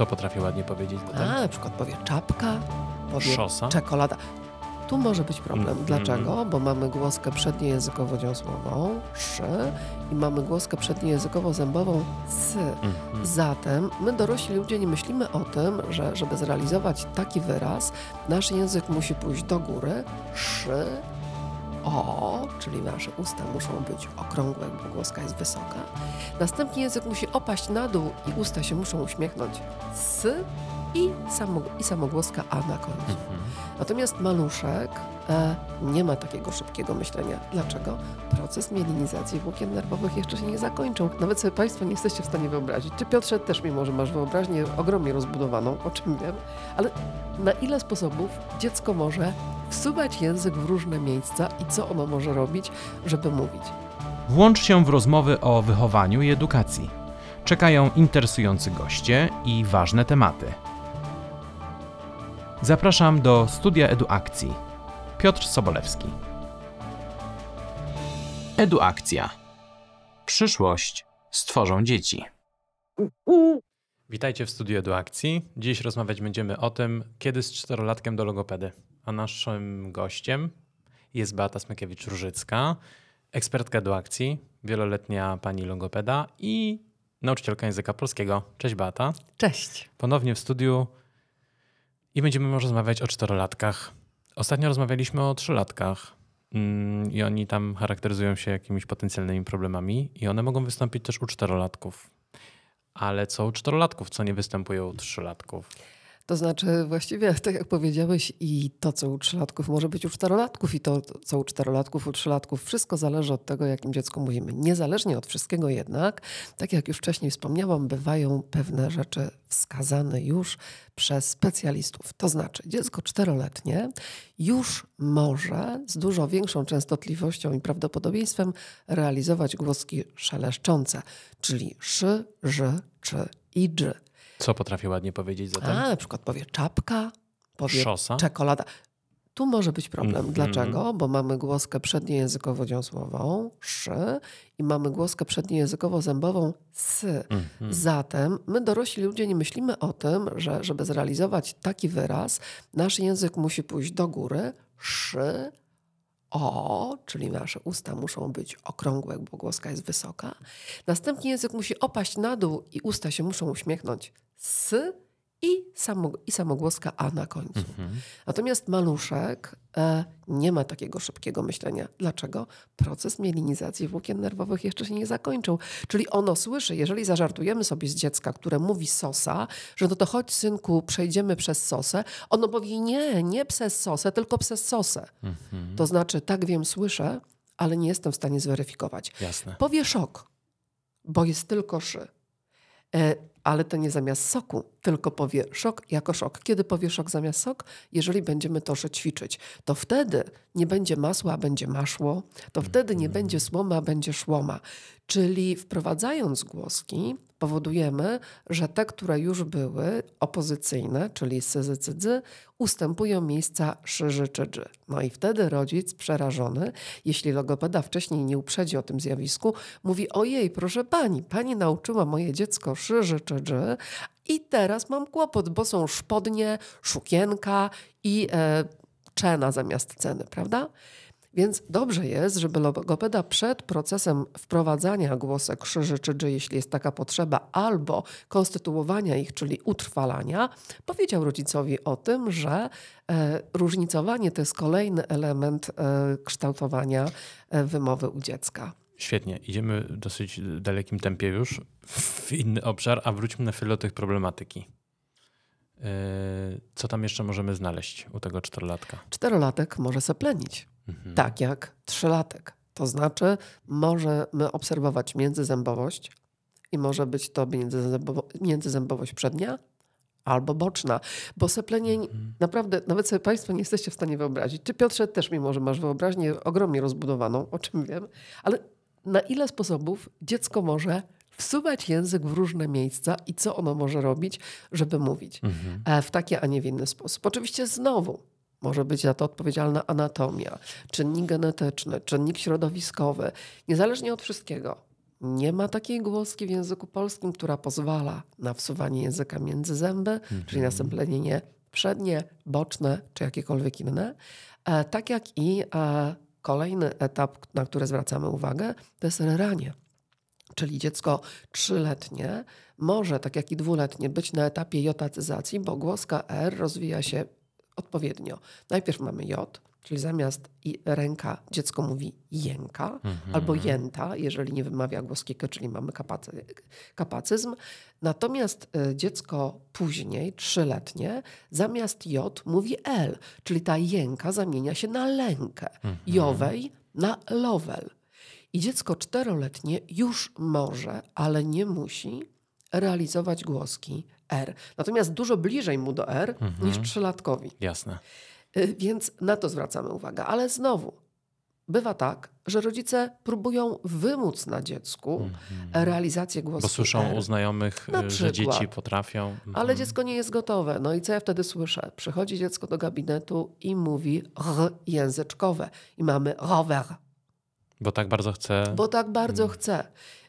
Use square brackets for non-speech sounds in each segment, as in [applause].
Co potrafię ładnie powiedzieć? A, na przykład powie czapka, powie Szosa? czekolada. Tu może być problem. Mm, Dlaczego? Bo mamy głoskę przedniejęzykowo-dziąsłową szy i mamy głoskę przedniejęzykowo-zębową sy. Mhm. Zatem my dorośli ludzie nie myślimy o tym, że żeby zrealizować taki wyraz, nasz język musi pójść do góry, szy, o, czyli nasze usta muszą być okrągłe, bo głoska jest wysoka. Następnie język musi opaść na dół i usta się muszą uśmiechnąć, s i, samo, i samogłoska a na końcu. Mhm. Natomiast maluszek e, nie ma takiego szybkiego myślenia. Dlaczego? Proces mielinizacji włókien nerwowych jeszcze się nie zakończył. Nawet sobie Państwo nie jesteście w stanie wyobrazić. Ty Piotrze też mimo, że masz wyobraźnię ogromnie rozbudowaną, o czym wiem, ale na ile sposobów dziecko może wsuwać język w różne miejsca i co ono może robić, żeby mówić? Włącz się w rozmowy o wychowaniu i edukacji. Czekają interesujący goście i ważne tematy. Zapraszam do studia Eduakcji. Piotr Sobolewski. Eduakcja. Przyszłość stworzą dzieci. Witajcie w studiu Eduakcji. Dziś rozmawiać będziemy o tym, kiedy z czterolatkiem do logopedy. A naszym gościem jest Beata Smykiewicz-Różycka, ekspertka Eduakcji, wieloletnia pani logopeda i nauczycielka języka polskiego. Cześć Beata. Cześć. Ponownie w studiu i będziemy rozmawiać o czterolatkach. Ostatnio rozmawialiśmy o trzylatkach mm, i oni tam charakteryzują się jakimiś potencjalnymi problemami i one mogą wystąpić też u czterolatków. Ale co u czterolatków, co nie występuje u trzylatków? To znaczy, właściwie, [laughs] tak jak powiedziałeś, i to, co u trzylatków może być u czterolatków, i to, co u czterolatków, u trzylatków, wszystko zależy od tego, jakim dziecku mówimy. Niezależnie od wszystkiego jednak, tak jak już wcześniej wspomniałam, bywają pewne rzeczy wskazane już przez specjalistów. To znaczy, dziecko czteroletnie już może z dużo większą częstotliwością i prawdopodobieństwem realizować głoski szeleszczące, czyli szy, ży, czy i dży. Co potrafię ładnie powiedzieć zatem? A, na przykład powie czapka, powie Szosa? czekolada. Tu może być problem. Mhm. Dlaczego? Bo mamy głoskę przedniejęzykowo-dziąsłową, szy, i mamy głoskę przedniejęzykowo-zębową, sy. Mhm. Zatem my dorośli ludzie nie myślimy o tym, że żeby zrealizować taki wyraz, nasz język musi pójść do góry, szy, o, czyli nasze usta muszą być okrągłe, bo głoska jest wysoka. Następnie język musi opaść na dół i usta się muszą uśmiechnąć, s i, samo, i samogłoska a na końcu. Mhm. Natomiast maluszek e, nie ma takiego szybkiego myślenia. Dlaczego? Proces mielinizacji włókien nerwowych jeszcze się nie zakończył. Czyli ono słyszy, jeżeli zażartujemy sobie z dziecka, które mówi sosa, że no to chodź synku, przejdziemy przez sosę, ono powie nie, nie przez sosę, tylko przez sosę. Mhm. To znaczy, tak wiem, słyszę, ale nie jestem w stanie zweryfikować. Jasne. Powie szok, bo jest tylko szy. E, ale to nie zamiast soku, tylko powie szok jako szok. Kiedy powie szok zamiast sok? Jeżeli będziemy to ćwiczyć. To wtedy nie będzie masła, a będzie maszło. To wtedy nie będzie słoma, a będzie szłoma. Czyli wprowadzając głoski, powodujemy, że te, które już były opozycyjne, czyli syzy, cydzy, ustępują miejsca szyży czy dży. No i wtedy rodzic przerażony, jeśli logopeda wcześniej nie uprzedzi o tym zjawisku, mówi ojej, proszę pani, pani nauczyła moje dziecko szyży czy dży i teraz mam kłopot, bo są szpodnie, szukienka i e, czena zamiast ceny, prawda? Więc dobrze jest, żeby logopeda przed procesem wprowadzania głosek krzyży czy dży, jeśli jest taka potrzeba, albo konstytuowania ich, czyli utrwalania, powiedział rodzicowi o tym, że e, różnicowanie to jest kolejny element e, kształtowania e, wymowy u dziecka. Świetnie. Idziemy w dosyć dalekim tempie już w inny obszar, a wróćmy na chwilę do tych problematyki. Yy, Co tam jeszcze możemy znaleźć u tego czterolatka? Czterolatek może seplenić. Mhm. tak jak trzylatek. To znaczy, możemy obserwować międzyzębowość i może być to międzyzębowo, międzyzębowość przednia albo boczna, bo seplenień Mhm. naprawdę, nawet sobie Państwo nie jesteście w stanie wyobrazić. Ty Piotrze też, mimo że masz wyobraźnię ogromnie rozbudowaną, o czym wiem, ale na ile sposobów dziecko może wsuwać język w różne miejsca i co ono może robić, żeby mówić Mhm. e, w taki, a nie w inny sposób. Oczywiście znowu może być za to odpowiedzialna anatomia, czynnik genetyczny, czynnik środowiskowy. Niezależnie od wszystkiego, Nie ma takiej głoski w języku polskim, która pozwala na wsuwanie języka między zęby, Mhm. czyli na stemplenienie przednie, boczne czy jakiekolwiek inne. E, tak jak i e, kolejny etap, na który zwracamy uwagę, to jest. Czyli dziecko trzyletnie może, tak jak i dwuletnie, być na etapie jotacyzacji, bo głoska R rozwija się odpowiednio. Najpierw mamy J, czyli zamiast ręka dziecko mówi jęka albo jęta, jeżeli nie wymawia głoski K, czyli mamy kapacy, kapacyzm. Natomiast e, dziecko później, trzyletnie, zamiast J mówi L, czyli ta jęka zamienia się na lękę. Jowej na lowel. I dziecko czteroletnie już może, ale nie musi realizować głoski R. Natomiast dużo bliżej mu do R niż trzylatkowi. Jasne. Y, Więc na to zwracamy uwagę. Ale znowu, bywa tak, że rodzice próbują wymóc na dziecku realizację głoski Bo słyszą u znajomych, Na y, że przykład. dzieci potrafią. Mhm. Ale dziecko nie jest gotowe. No i co ja wtedy słyszę? Przychodzi dziecko do gabinetu i mówi r języczkowe. I mamy rower, Bo tak bardzo chce. bo tak bardzo Mm. chce.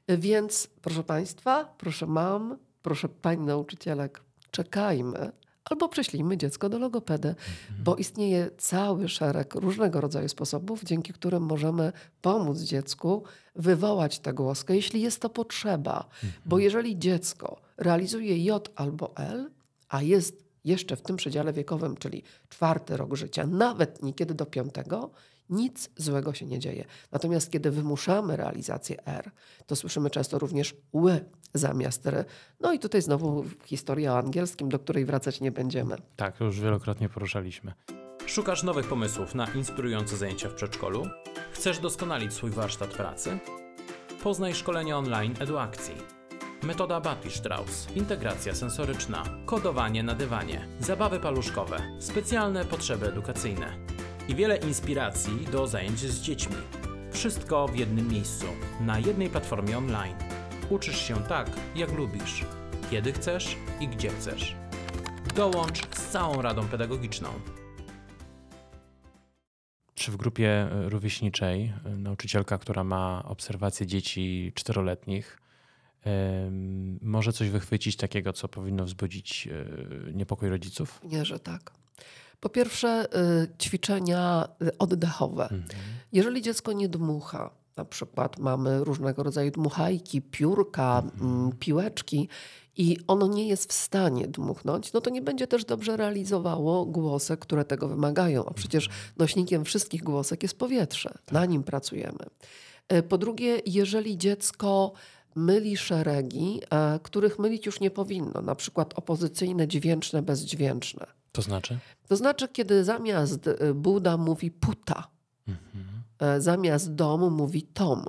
Więc proszę Państwa, proszę mam, proszę Pań nauczycielek, czekajmy albo prześlijmy dziecko do logopedy, Mhm. bo istnieje cały szereg różnego rodzaju sposobów, dzięki którym możemy pomóc dziecku wywołać tę głoskę, jeśli jest to potrzeba. Bo Mhm. jeżeli dziecko realizuje J albo L, a jest jeszcze w tym przedziale wiekowym, czyli czwarty rok życia, nawet niekiedy do piątego, nic złego się nie dzieje. Natomiast kiedy wymuszamy realizację R, to słyszymy często również ły zamiast r. No i tutaj znowu historia o angielskim, do której wracać nie będziemy. Tak, już wielokrotnie poruszaliśmy. Szukasz nowych pomysłów na inspirujące zajęcia w przedszkolu? Chcesz doskonalić swój warsztat pracy? Poznaj szkolenie online EduAkcji. Metoda Bapi-Strauss, integracja sensoryczna, kodowanie na dywanie, zabawy paluszkowe, specjalne potrzeby edukacyjne i wiele inspiracji do zajęć z dziećmi. Wszystko w jednym miejscu, na jednej platformie online. Uczysz się tak, jak lubisz, kiedy chcesz i gdzie chcesz. Dołącz z całą radą pedagogiczną. Czy w grupie y, rówieśniczej y, nauczycielka, która ma obserwację dzieci czteroletnich, może coś wychwycić takiego, co powinno wzbudzić y, niepokój rodziców? Nie, że tak. Po pierwsze, y, ćwiczenia y, oddechowe. Mhm. Jeżeli dziecko nie dmucha, na przykład mamy różnego rodzaju dmuchajki, piórka, mm, piłeczki i ono nie jest w stanie dmuchnąć, no to nie będzie też dobrze realizowało głosek, które tego wymagają. A przecież nośnikiem wszystkich głosek jest powietrze. Na nim pracujemy. E, Po drugie, jeżeli dziecko myli szeregi, e, których mylić już nie powinno, na przykład opozycyjne, dźwięczne, bezdźwięczne. To znaczy? To znaczy, kiedy zamiast y, Buda mówi puta, e, zamiast dom mówi tom,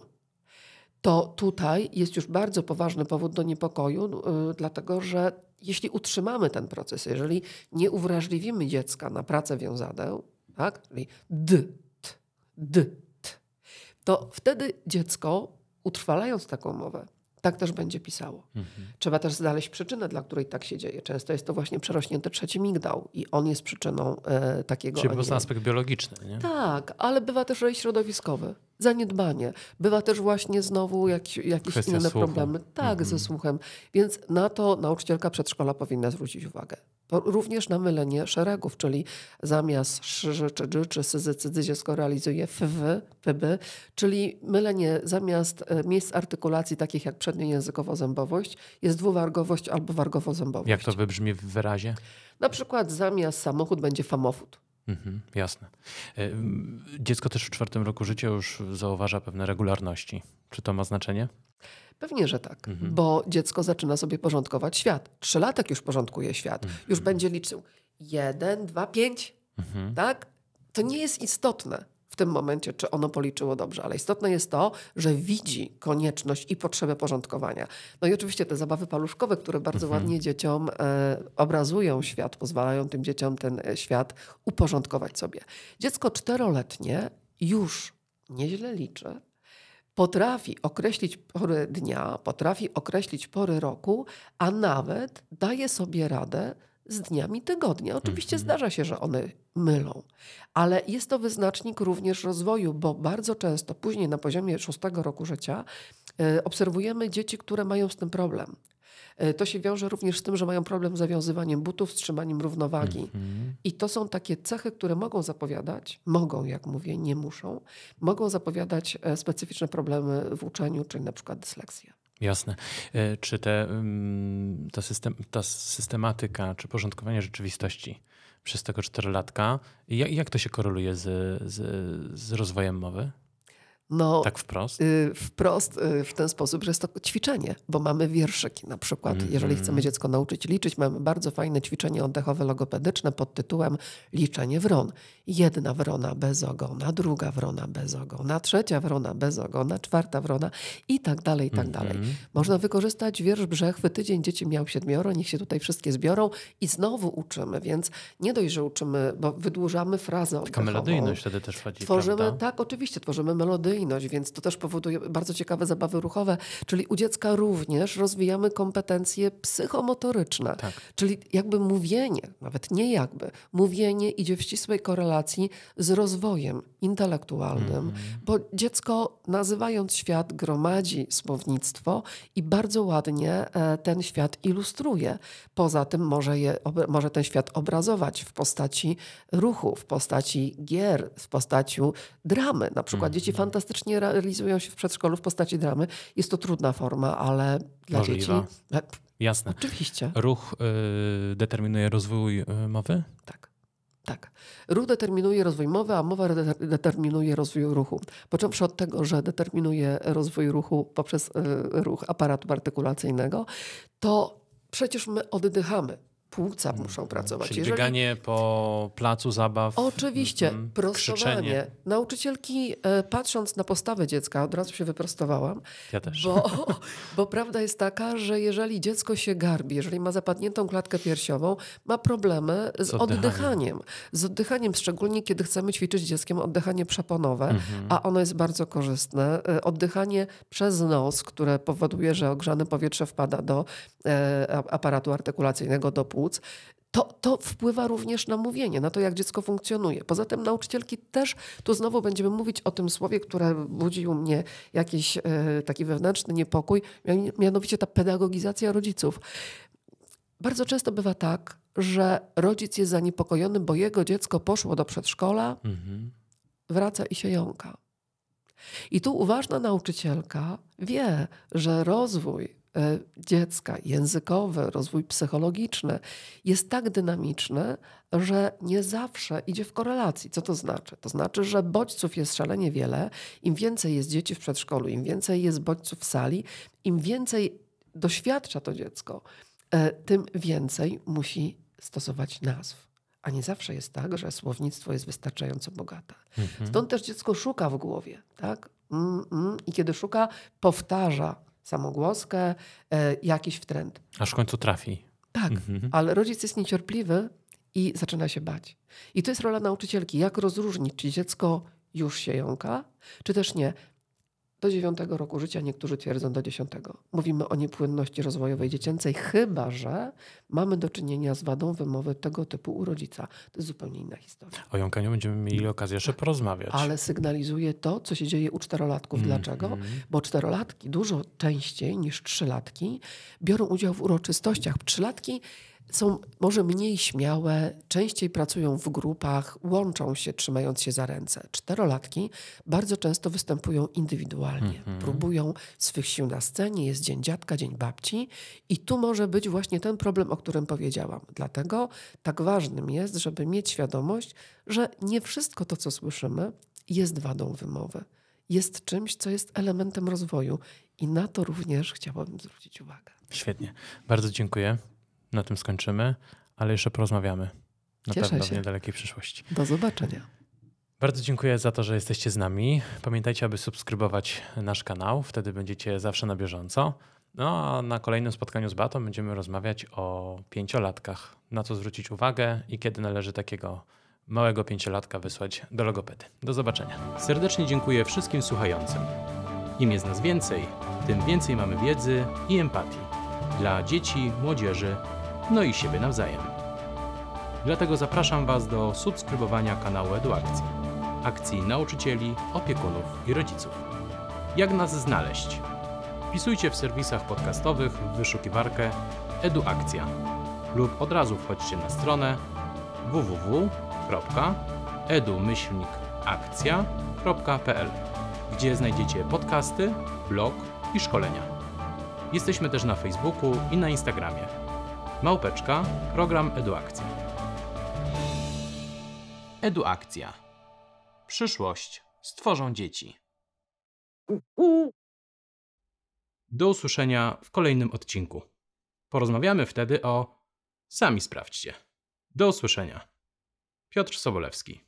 to tutaj jest już bardzo poważny powód do niepokoju, y, dlatego że jeśli utrzymamy ten proces, jeżeli nie uwrażliwimy dziecka na pracę wiązadeł, tak, czyli d, t, d, t, to wtedy dziecko, utrwalając taką mowę, tak też będzie pisało. Trzeba też znaleźć przyczynę, dla której tak się dzieje. Często jest to właśnie przerośnięty trzeci migdał i on jest przyczyną e, takiego. Czyli po prostu aspekt biologiczny, nie? tak, ale bywa też rejs środowiskowy, zaniedbanie. Bywa też właśnie znowu jak, jakieś Kwestia inne słuchu. problemy. Tak, ze słuchem. Więc na to nauczycielka przedszkola powinna zwrócić uwagę. Również na mylenie szeregów, czyli zamiast szy, czy dży, czy syzy, cydzy dziecko realizuje fw, pyby, czyli mylenie zamiast e, miejsc artykulacji takich jak przedniojęzykowo-zębowość jest dwuwargowość albo wargowo-zębowość. Jak to wybrzmi w wyrazie? Na przykład zamiast samochód będzie famofód. Mhm, jasne. M, Dziecko też w czwartym roku życia już zauważa pewne regularności. Czy to ma znaczenie? Pewnie, że tak, bo dziecko zaczyna sobie porządkować świat. Trzylatek już porządkuje świat, już będzie liczył jeden, dwa, pięć, tak? To nie jest istotne w tym momencie, czy ono policzyło dobrze, ale istotne jest to, że widzi konieczność i potrzebę porządkowania. No i oczywiście te zabawy paluszkowe, które bardzo ładnie dzieciom e, obrazują świat, pozwalają tym dzieciom ten e, świat uporządkować sobie. Dziecko czteroletnie już nieźle liczy, potrafi określić pory dnia, potrafi określić pory roku, a nawet daje sobie radę z dniami tygodnia. Oczywiście zdarza się, że one mylą, ale jest to wyznacznik również rozwoju, bo bardzo często później na poziomie szóstego roku życia e, obserwujemy dzieci, które mają z tym problem. E, To się wiąże również z tym, że mają problem z zawiązywaniem butów, z trzymaniem równowagi. I to są takie cechy, które mogą zapowiadać, mogą, jak mówię, nie muszą, mogą zapowiadać e, specyficzne problemy w uczeniu, czyli na przykład dysleksję. Jasne. E, Czy te, mm, ta, system, ta systematyka, czy porządkowanie rzeczywistości przez tego czterolatka, jak, jak to się koreluje z, z, z rozwojem mowy? No, Tak wprost? y, wprost y, w ten sposób, że jest to ćwiczenie, bo mamy wierszyki na przykład. Jeżeli chcemy dziecko nauczyć liczyć, mamy bardzo fajne ćwiczenie oddechowe logopedyczne pod tytułem Liczenie wron. Jedna wrona bez ogona, druga wrona bez ogona, trzecia wrona bez ogona, czwarta wrona i tak dalej, i tak dalej. Można wykorzystać wiersz Brzechwy, tydzień dzieci miał siedmioro, niech się tutaj wszystkie zbiorą i znowu uczymy, więc nie dość, że uczymy, bo wydłużamy frazę Taka oddechową. melodyjność wtedy też wchodzi, Tworzymy, prawda? tak, oczywiście, tworzymy melodyjność, więc to też powoduje bardzo ciekawe zabawy ruchowe. Czyli u dziecka również rozwijamy kompetencje psychomotoryczne. Tak. Czyli jakby mówienie, nawet nie jakby, mówienie idzie w ścisłej korelacji z rozwojem intelektualnym, Mhm. bo dziecko nazywając świat gromadzi słownictwo i bardzo ładnie e, ten świat ilustruje. Poza tym może, je, może ten świat obrazować w postaci ruchu, w postaci gier, w postaci dramy. Na przykład Mhm. dzieci fantastycznie realizują się w przedszkolu w postaci dramy. Jest to trudna forma, ale dla Możliwa. dzieci... E, Jasne. Oczywiście. Ruch y, determinuje rozwój y, mowy? Tak. Tak. Ruch determinuje rozwój mowy, a mowa de- determinuje rozwój ruchu. Począwszy od tego, że determinuje rozwój ruchu poprzez y, ruch aparatu artykulacyjnego, to przecież my oddychamy. Płuca muszą pracować. Czyli Jeżeli- bieganie po placu zabaw. Oczywiście, mhm, prostowanie. Krzyczenie. Nauczycielki, e, patrząc na postawę dziecka, od razu się wyprostowałam, Ja też. bo, [laughs] bo prawda jest taka, że jeżeli dziecko się garbi, jeżeli ma zapadniętą klatkę piersiową, ma problemy z, Z oddychaniem. oddychaniem. Z oddychaniem, szczególnie kiedy chcemy ćwiczyć dzieckiem oddychanie przeponowe, Mhm. a ono jest bardzo korzystne. E, Oddychanie przez nos, które powoduje, że ogrzane powietrze wpada do e, aparatu artykulacyjnego, do płuc, to, to wpływa również na mówienie, na to, jak dziecko funkcjonuje. Poza tym nauczycielki też, tu znowu będziemy mówić o tym słowie, które budzi u mnie jakiś e, taki wewnętrzny niepokój, mian- mianowicie ta pedagogizacja rodziców. Bardzo często bywa tak, że rodzic jest zaniepokojony, bo jego dziecko poszło do przedszkola, Mhm. wraca i się jąka. I tu uważna nauczycielka wie, że rozwój dziecka językowy, rozwój psychologiczny jest tak dynamiczny, że nie zawsze idzie w korelacji. Co to znaczy? To znaczy, że bodźców jest szalenie wiele. Im więcej jest dzieci w przedszkolu, im więcej jest bodźców w sali, im więcej doświadcza to dziecko, e, tym więcej musi stosować nazw. A nie zawsze jest tak, że słownictwo jest wystarczająco bogate. Mhm. Stąd też dziecko szuka w głowie, tak? Mm, mm. I kiedy szuka, powtarza samogłoskę, e, jakiś wtręt. Aż w końcu trafi. Tak, Mhm. ale rodzic jest niecierpliwy i zaczyna się bać. I to jest rola nauczycielki. Jak rozróżnić, czy dziecko już się jąka, czy też nie. Do dziewiątego roku życia, niektórzy twierdzą do dziesiątego. Mówimy o niepłynności rozwojowej dziecięcej, chyba że mamy do czynienia z wadą wymowy tego typu u rodzica. To jest zupełnie inna historia. O jąkaniu będziemy mieli okazję jeszcze porozmawiać. Ale sygnalizuje to, co się dzieje u czterolatków. Mhm. Dlaczego? Bo czterolatki dużo częściej niż trzylatki biorą udział w uroczystościach. Trzylatki są może mniej śmiałe, częściej pracują w grupach, łączą się, trzymając się za ręce. Czterolatki bardzo często występują indywidualnie, Mhm. próbują swych sił na scenie, jest dzień dziadka, dzień babci i tu może być właśnie ten problem, o którym powiedziałam. Dlatego tak ważnym jest, żeby mieć świadomość, że nie wszystko to, co słyszymy, jest wadą wymowy. Jest czymś, co jest elementem rozwoju i na to również chciałabym zwrócić uwagę. Świetnie. Bardzo dziękuję. Na tym skończymy, ale jeszcze porozmawiamy. Na Cieszę pewno się. w niedalekiej przyszłości. Do zobaczenia. Bardzo dziękuję za to, że jesteście z nami. Pamiętajcie, aby subskrybować nasz kanał, wtedy będziecie zawsze na bieżąco. No a na kolejnym spotkaniu z Batą będziemy rozmawiać o pięciolatkach, na co zwrócić uwagę i kiedy należy takiego małego pięciolatka wysłać do logopedy. Do zobaczenia. Serdecznie dziękuję wszystkim słuchającym. Im jest nas więcej, tym więcej mamy wiedzy i empatii dla dzieci, młodzieży, no i siebie nawzajem. Dlatego zapraszam Was do subskrybowania kanału Eduakcji, akcji nauczycieli, opiekunów i rodziców. Jak nas znaleźć? Wpisujcie w serwisach podcastowych w wyszukiwarkę Eduakcja lub od razu wchodźcie na stronę www.edu-akcja.pl, gdzie znajdziecie podcasty, blog i szkolenia. Jesteśmy też na Facebooku i na Instagramie. Małpeczka, program Eduakcja. Eduakcja. Przyszłość stworzą dzieci. Do usłyszenia w kolejnym odcinku. Porozmawiamy wtedy o Sami sprawdźcie. Do usłyszenia. Piotr Sobolewski.